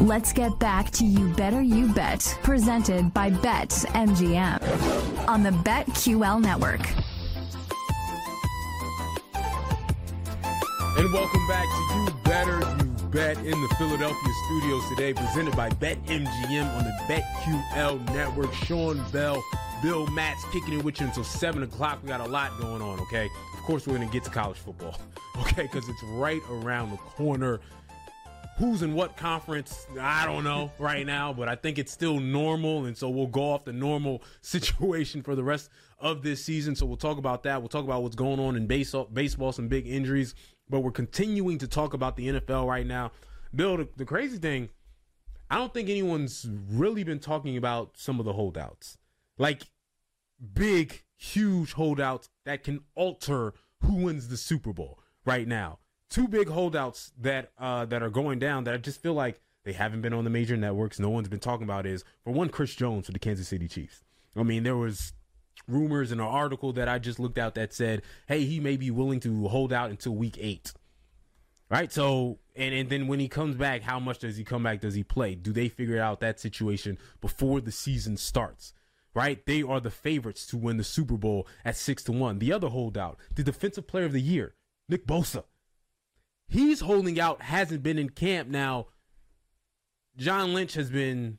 Let's get back to You Better You Bet, presented by Bet MGM on the BetQL network. And welcome back to You Better You Bet in the Philadelphia studios today, presented by BetMGM on the BetQL network. Sean Bell, Bill Matz kicking it with you until 7 o'clock. We got a lot going on, okay? Of course, we're going to get to college football, okay? Because it's right around the corner. Who's in what conference? I don't know right now, but I think it's still normal. And so we'll go off the normal situation for the rest of this season. So we'll talk about that. We'll talk about what's going on in baseball, baseball some big injuries but we're continuing to talk about the NFL right now. Bill, the, the, crazy thing, I don't think anyone's really been talking about some of the holdouts. Like big, huge holdouts that can alter who wins the Super Bowl right now. Two big holdouts that uh, that are going down that I just feel like they haven't been on the major networks. No one's been talking about is for one, Chris Jones for the Kansas City Chiefs. I mean, there was rumors in an article that I just looked out that said, hey, he may be willing to hold out until week eight. Right. So, and, and then when he comes back, how much does he come back? Does he play? Do they figure out that situation before the season starts? Right. They are the favorites to win the Super Bowl at six to one. The other holdout, the defensive player of the year, Nick Bosa. He's holding out, hasn't been in camp now. John Lynch has been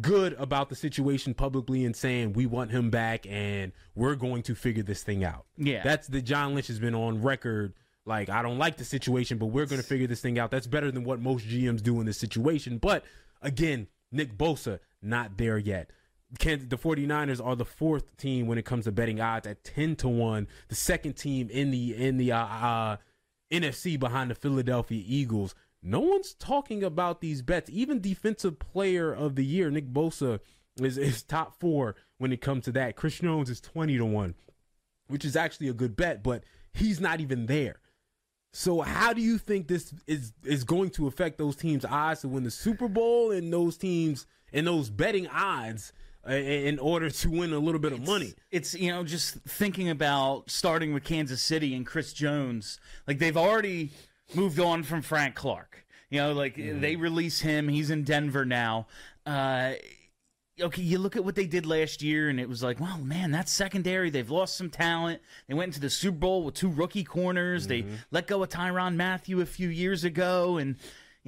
good about the situation publicly and saying we want him back and we're going to figure this thing out. Yeah. That's the John Lynch has been on record like I don't like the situation but we're going to figure this thing out. That's better than what most GMs do in this situation. But again, Nick Bosa not there yet. Can, the 49ers are the fourth team when it comes to betting odds at 10 to 1. The second team in the in the uh, uh, NFC behind the Philadelphia Eagles no one's talking about these bets. Even defensive player of the year, Nick Bosa, is, is top four when it comes to that. Chris Jones is 20 to 1, which is actually a good bet, but he's not even there. So how do you think this is is going to affect those teams' odds to win the Super Bowl and those teams and those betting odds in order to win a little bit of it's, money? It's you know just thinking about starting with Kansas City and Chris Jones. Like they've already moved on from Frank Clark. You know, like mm. they release him. He's in Denver now. Uh, okay, you look at what they did last year, and it was like, well, man, that's secondary. They've lost some talent. They went into the Super Bowl with two rookie corners. Mm-hmm. They let go of Tyrann Mathieu a few years ago, and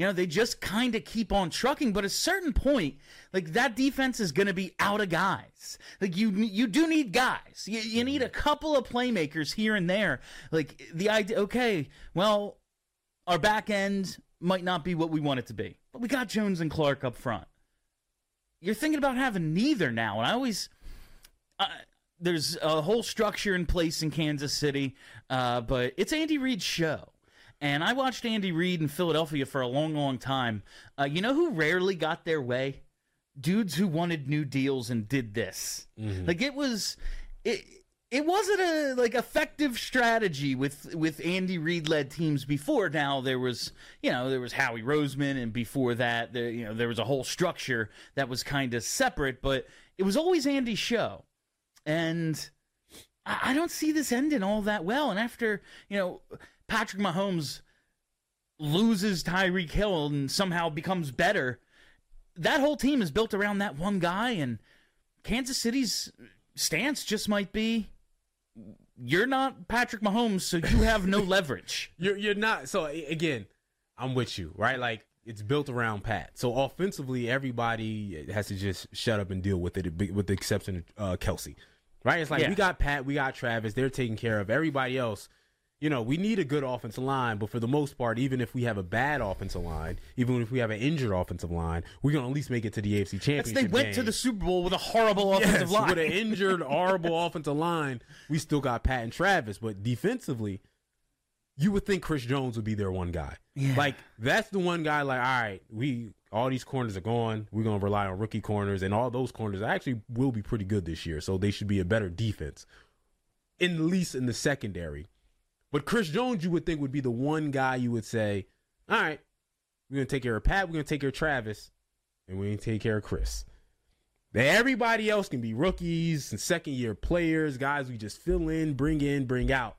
you know they just kind of keep on trucking. But at a certain point, like that defense is going to be out of guys. Like you, you do need guys. You, you need a couple of playmakers here and there. Like the idea. Okay, well, our back end might not be what we want it to be, but we got Jones and Clark up front. You're thinking about having neither now, and I always. Uh, there's a whole structure in place in Kansas City, uh, but it's Andy Reid's show. And I watched Andy Reid in Philadelphia for a long, long time. Uh, you know who rarely got their way? Dudes who wanted new deals and did this. Mm-hmm. Like it was, it it wasn't a like effective strategy with with Andy Reid led teams before. Now there was you know there was Howie Roseman, and before that there you know there was a whole structure that was kind of separate, but it was always Andy's show, and I, I don't see this ending all that well. And after you know Patrick Mahomes loses Tyreek Hill and somehow becomes better, that whole team is built around that one guy, and Kansas City's stance just might be you're not Patrick Mahomes, so you have no leverage. You're you're not. So again, I'm with you, right? Like it's built around Pat. So offensively, everybody has to just shut up and deal with it, with the exception of uh, Kelce, right? It's like yeah. we got Pat, we got Travis, they're taking care of everybody else you know, we need a good offensive line, but for the most part, even if we have a bad offensive line, even if we have an injured offensive line, we're gonna at least make it to the AFC Championship. they went game. to the Super Bowl with a horrible offensive yes, line. with an injured, horrible offensive line, we still got Pat and Travis, but defensively, you would think Chris Jones would be their one guy. Yeah. Like that's the one guy. Like, all right, we all these corners are gone. We're gonna rely on rookie corners, and all those corners actually will be pretty good this year. So they should be a better defense, in least in the secondary. But Chris Jones, you would think would be the one guy you would say, all right, we're gonna take care of Pat, we're gonna take care of Travis, and we're gonna take care of Chris. Everybody else can be rookies and second year players, guys we just fill in, bring in, bring out.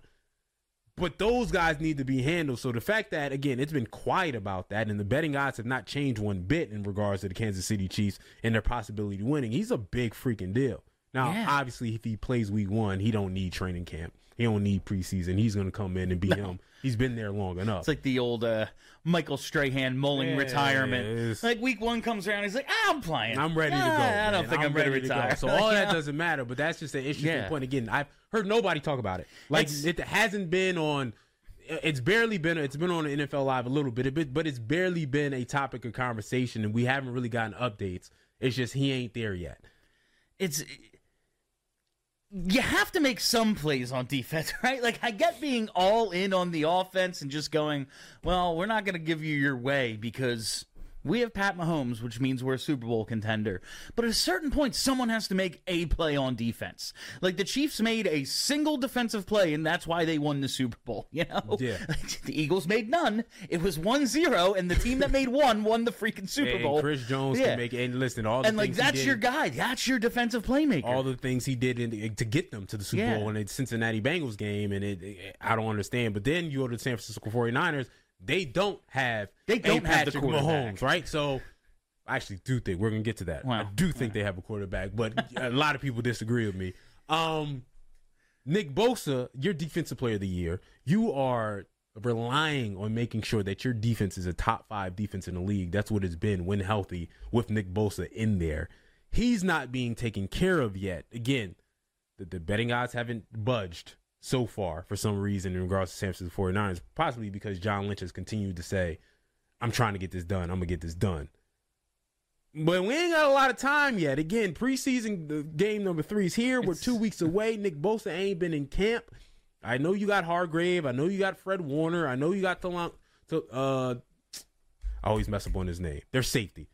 But those guys need to be handled. So the fact that again it's been quiet about that, and the betting odds have not changed one bit in regards to the Kansas City Chiefs and their possibility of winning. He's a big freaking deal. Now, Yeah. obviously, if he plays Week One, he don't need training camp. He don't need preseason. He's going to come in and be him. He's been there long enough. It's like the old uh, Michael Strahan mulling Yeah, retirement. it's- Like week one comes around, he's like, ah, "I'm playing. I'm ready to go. I don't think I'm, ready, to go. retire." So all that doesn't matter. But that's just an interesting Yeah. point. Again, I've heard nobody talk about it. Like It's- it hasn't been on. It's barely been. It's been on NFL Live a little bit, but it's barely been a topic of conversation, and we haven't really gotten updates. It's just he ain't there yet. it's you have to make some plays on defense, right? Like I get being all in on the offense and just going, well, we're not going to give you your way because we have Pat Mahomes, which means we're a Super Bowl contender. But at a certain point, someone has to make a play on defense. Like the Chiefs made a single defensive play, and that's why they won the Super Bowl. You know, Yeah. the Eagles made none. It was 1-0, and the team that made one won the freaking Super And Bowl. Chris Jones Yeah. can make. And listen, all the and like that's did- your guy. That's your defensive playmaker. all the things he did in, to get them to the Super Yeah. Bowl in the Cincinnati Bengals game, and it, it- I don't understand. But then you go to the San Francisco 49ers, they don't have They don't have the Patrick quarterback. Mahomes, right? So I actually do think we're gonna get to that. I do think they have a quarterback, but a lot of people disagree with me. Um, Nick Bosa, your defensive player of the year, you are relying on making sure that your defense is a top five defense in the league. That's what it's been when healthy with Nick Bosa in there. He's not being taken care of yet. Again, the, the betting odds haven't budged so far for some reason in regards to San Francisco 49ers, possibly because John Lynch has continued to say, I'm trying to get this done. I'm going to get this done. But we ain't got a lot of time yet. Again, preseason the game number three is here. We're two weeks away. Nick Bosa ain't been in camp. I know you got Hargrave. I know you got Fred Warner. I know you got Talon. To, uh, I always mess up on his name. Their safety.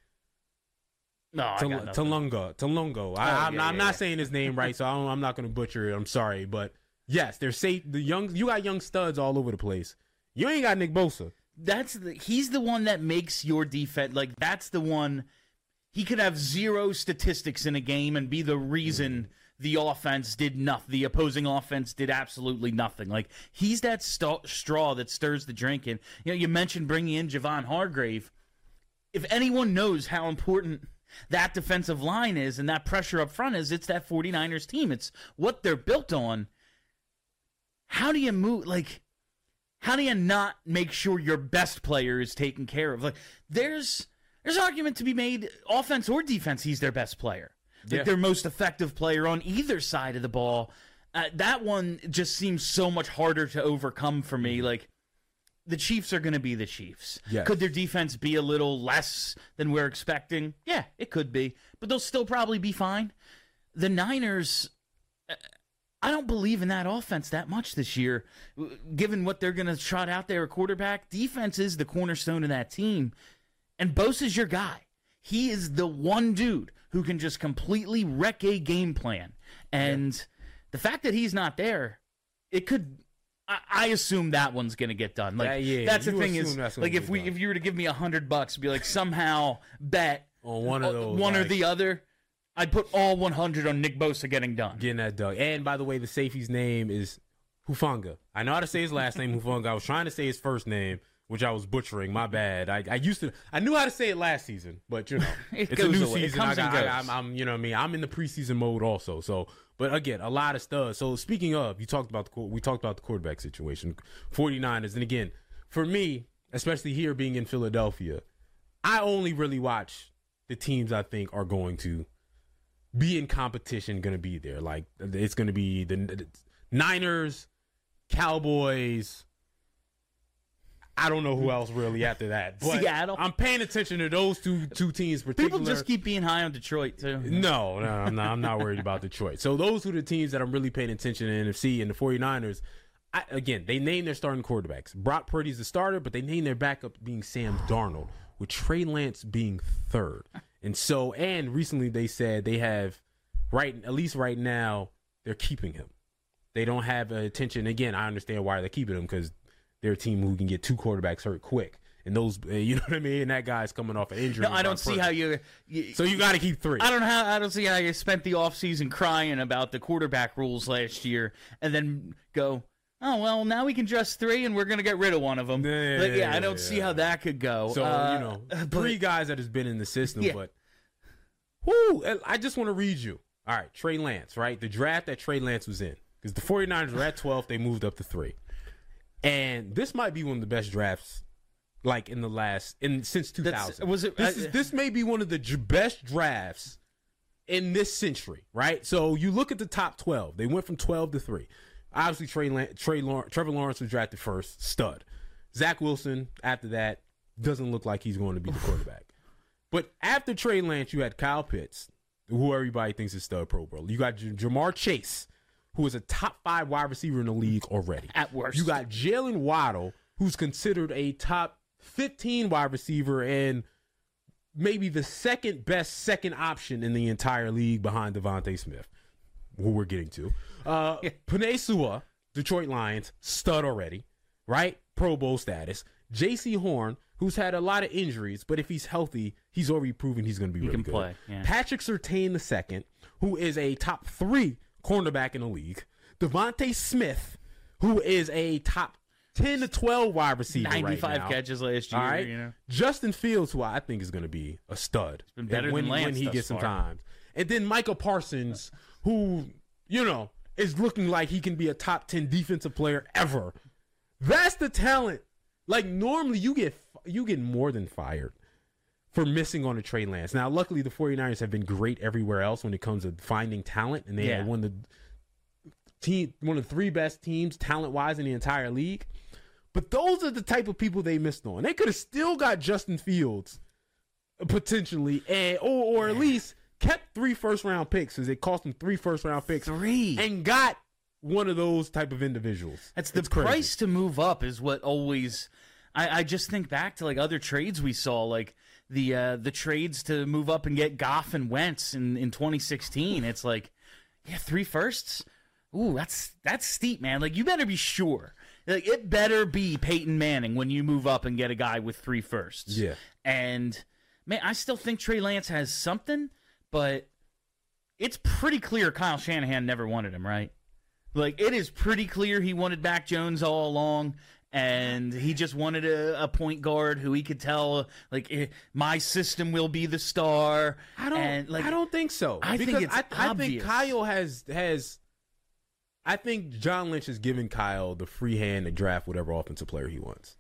no, I Tal-. Talunga. Talungo. I, Oh, I'm, yeah, I'm yeah, not yeah. saying his name right, so I don't, I'm not going to butcher it. I'm sorry, but yes, they're safe. The young, you got young studs all over the place. You ain't got Nick Bosa. That's the he's the one that makes your defense like that's the one he could have zero statistics in a game and be the reason mm-hmm. the offense did nothing. The opposing offense did absolutely nothing. Like he's that st- straw that stirs the drink. And you know, you mentioned bringing in Javon Hargrave. If anyone knows how important that defensive line is and that pressure up front is, it's that 49ers team. It's what they're built on. How do you move like how do you not make sure your best player is taken care of? Like there's there's argument to be made, offense or defense, he's their best player. Like Yeah. their most effective player on either side of the ball. Uh, that one just seems so much harder to overcome for me. Like the Chiefs are going to be the Chiefs. Yes. Could their defense be a little less than we're expecting? Yeah, it could be, but they'll still probably be fine. The Niners, I don't believe in that offense that much this year, given what they're going to trot out there at quarterback. Defense is the cornerstone of that team, and Bosa is your guy. He is the one dude who can just completely wreck a game plan. And the fact that he's not there, it could. I, I assume that one's going to get done. Like Yeah, yeah, that's the you thing is, like if we done. if you were to give me a hundred bucks, be like somehow bet On one of those, one or the other. I'd put all 100 on Nick Bosa getting done. Getting that dug. And by the way, the safety's name is Hufanga. I know how to say his last name, Hufanga. I was trying to say his first name, which I was butchering. My bad. I, I used to. I knew how to say it last season, but you know, It it's a new away. Season. I got. I, am I'm, you know, what I mean, I'm in the preseason mode also. So, but again, a lot of studs. So speaking of, you talked about the we talked about the quarterback situation, 49ers, and again, for me, especially here being in Philadelphia, I only really watch the teams I think are going to be in competition going to be there. Like it's going to be the, the Niners, Cowboys. I don't know who else really after that. But Seattle. I'm paying attention to those two two teams People just keep being high on Detroit too. No, no, I'm not, I'm not worried about Detroit. So those are the teams that I'm really paying attention in NFC and the 49ers. I, again, they name their starting quarterbacks. Brock Purdy's the starter, but they name their backup being Sam Darnold, with Trey Lance being third. And so, and recently they said they have, right, at least right now, they're keeping him. They don't have attention. Again, I understand why they're keeping him because they're a team who can get two quarterbacks hurt quick. And those, you know what I mean? And that guy's coming off an injury. No, I don't see how you. you So you got to keep three. I don't know how. I don't see how you spent the offseason crying about the quarterback rules last year, and then go. oh well, now we can dress three, and we're gonna get rid of one of them. Yeah, Like, yeah, I yeah, don't see yeah. how that could go. So Uh, you know, but- three guys that has been in the system, but whoo, I just want to read you. All right, Trey Lance, right? The draft that Trey Lance was in, because the 49ers were at 12, they moved up to three, and this might be one of the best drafts, like in the last in since 2000. was it- This, uh, is, this may be one of the j- best drafts in this century, right? So you look at the top 12. They went from 12 to 3. Obviously, Trey, Lan- Trey Lawrence, Trevor Lawrence was drafted first, stud. Zach Wilson, after that, doesn't look like he's going to be the quarterback. But after Trey Lance, you had Kyle Pitts, who everybody thinks is stud Pro Bowl. You got J- Ja'Marr Chase, who is a top five wide receiver in the league already. At worst. You got Jalen Waddle, who's considered a top 15 wide receiver and maybe the second best second option in the entire league behind DeVonta Smith, who we're getting to. Uh, Penei Sewell, Detroit Lions, stud already, right? Pro Bowl status. Jaycee Horn, who's had a lot of injuries, but if he's healthy, he's already proven he's going to be really can good. play, yeah. Patrick Surtain the second, who is a top three cornerback in the league. DeVonta Smith, who is a top 10 to 12 wide receiver right 95 now. catches last year. All right. You know, Justin Fields, who I think is going to be a stud. been better when, than Lance when he gets some time. And then Michael Parsons, who, you know, is looking like he can be a top 10 defensive player ever. That's the talent. Like normally you get you get more than fired for missing on a Trey Lance. Now, luckily the 49ers have been great everywhere else when it comes to finding talent and they Yeah. are one of the team one of the three best teams talent wise in the entire league. But those are the type of people they missed on. They could have still got Justin Fields potentially, and or or at least kept three first round picks because it cost them three first round picks Three. and got one of those type of individuals. That's the It's crazy. price to move up is what always. I, I just think back to like other trades we saw, like the uh, the trades to move up and get Goff and Wentz in, in 2016. It's like, yeah, three firsts. Ooh, that's that's steep, man. Like you better be sure. Like it better be Peyton Manning when you move up and get a guy with three firsts. Yeah. And man, I still think Trey Lance has something, but it's pretty clear Kyle Shanahan never wanted him, right? Like it is pretty clear he wanted Mac Jones all along, and he just wanted a, a point guard who he could tell, like, eh, my system will be the star. I don't. And, like, I don't think so. I think because it's I, I think. Kyle has has. I think John Lynch has given Kyle the free hand to draft whatever offensive player he wants.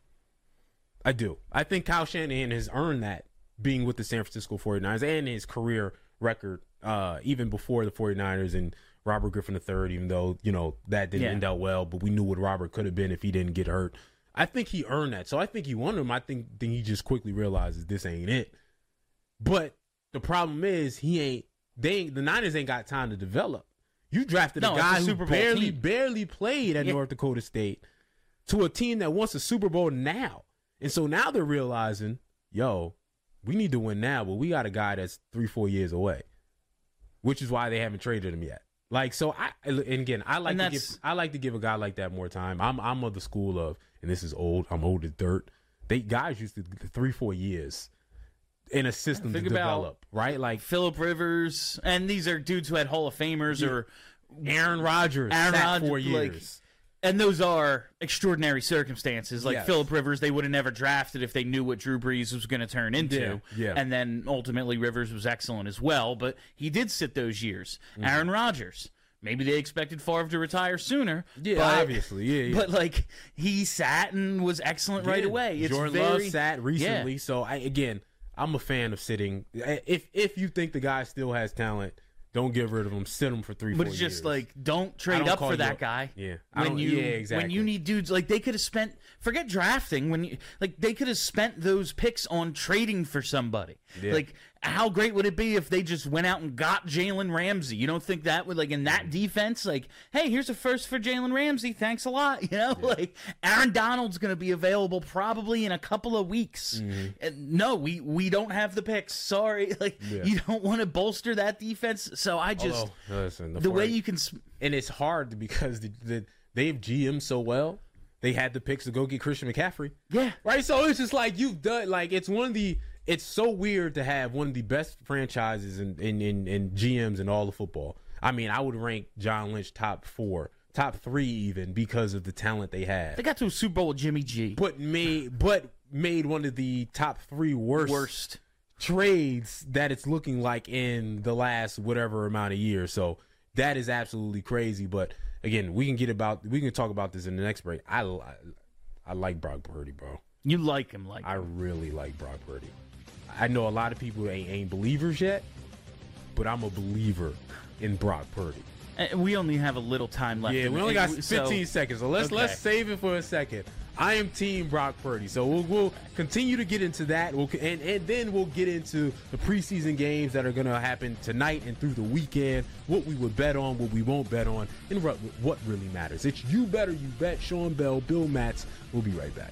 I do. I think Kyle Shanahan has earned that being with the San Francisco 49ers and his career record, uh, even before the 49ers and Robert Griffin III, even though, you know, that didn't Yeah. end out well, but we knew what Robert could have been if he didn't get hurt. I think he earned that. So I think he won him. I think, think he just quickly realizes this ain't it. But the problem is he ain't they ain't, the Niners ain't got time to develop. You drafted No, a it's a guy who barely team. barely played at Yeah. North Dakota State to a team that wants a Super Bowl now. And so now they're realizing, yo, we need to win now, but we got a guy that's three, four years away. Which is why they haven't traded him yet. Like so I and again, I like to give I like to give a guy like that more time. I'm I'm of the school of, and this is old, I'm old as dirt. They guys used to three, four years in a system to develop, right? Like Philip Rivers, and these are dudes who had Hall of Famers or Aaron Rodgers Aaron Rodgers, four like- years. And those are extraordinary circumstances. Like Yes. Philip Rivers, they would have never drafted if they knew what Drew Brees was going to turn into. Yeah, yeah. And then ultimately, Rivers was excellent as well, but he did sit those years. Mm-hmm. Aaron Rodgers, maybe they expected Favre to retire sooner. yeah, but, obviously, yeah, yeah. But like he sat and was excellent right away. It's Jordan very, Love sat recently, so I again, I'm a fan of sitting. If if you think the guy still has talent, don't get rid of him. Sit him for three. But it's just years. like don't trade don't up for that up. guy. Yeah. When you yeah, when you need dudes like they could have spent forget drafting when you like they could have spent those picks on trading for somebody. Yeah. Like how great would it be if they just went out and got Jalen Ramsey? You don't think that would like in Mm. that defense? Like, hey, here's a first for Jalen Ramsey. Thanks a lot. You know, like Aaron Donald's going to be available probably in a couple of weeks. Mm-hmm. And no, we we don't have the picks. Sorry, like Yeah. you don't want to bolster that defense. So I just Although, listen, the way you can. s- and it's hard because the, the, they've GM so well. They had the picks to go get Christian McCaffrey. Yeah. Right. So it's just like you've done. Like it's one of the. It's so weird to have one of the best franchises in in, in, in GMs in all of football. I mean, I would rank John Lynch top four, top three even because of the talent they had. They got to a Super Bowl with Jimmy G. but made but made one of the top three worst, Worst. trades that it's looking like in the last whatever amount of years. So that is absolutely crazy. But again, we can get about we can talk about this in the next break. I I, I like Brock Purdy, bro. You like him, like I really like Brock Purdy. I know a lot of people ain't, ain't believers yet, but I'm a believer in Brock Purdy. Uh, we only have a little time left. Yeah, we only got So- 15 seconds, so let's okay. let's save it for a second. I am Team Brock Purdy, so we'll, we'll continue to get into that. We'll and and then we'll get into the preseason games that are going to happen tonight and through the weekend. What we would bet on, what we won't bet on, and what what really matters. It's you better you bet. Sean Bell, Bill Matz. We'll be right back.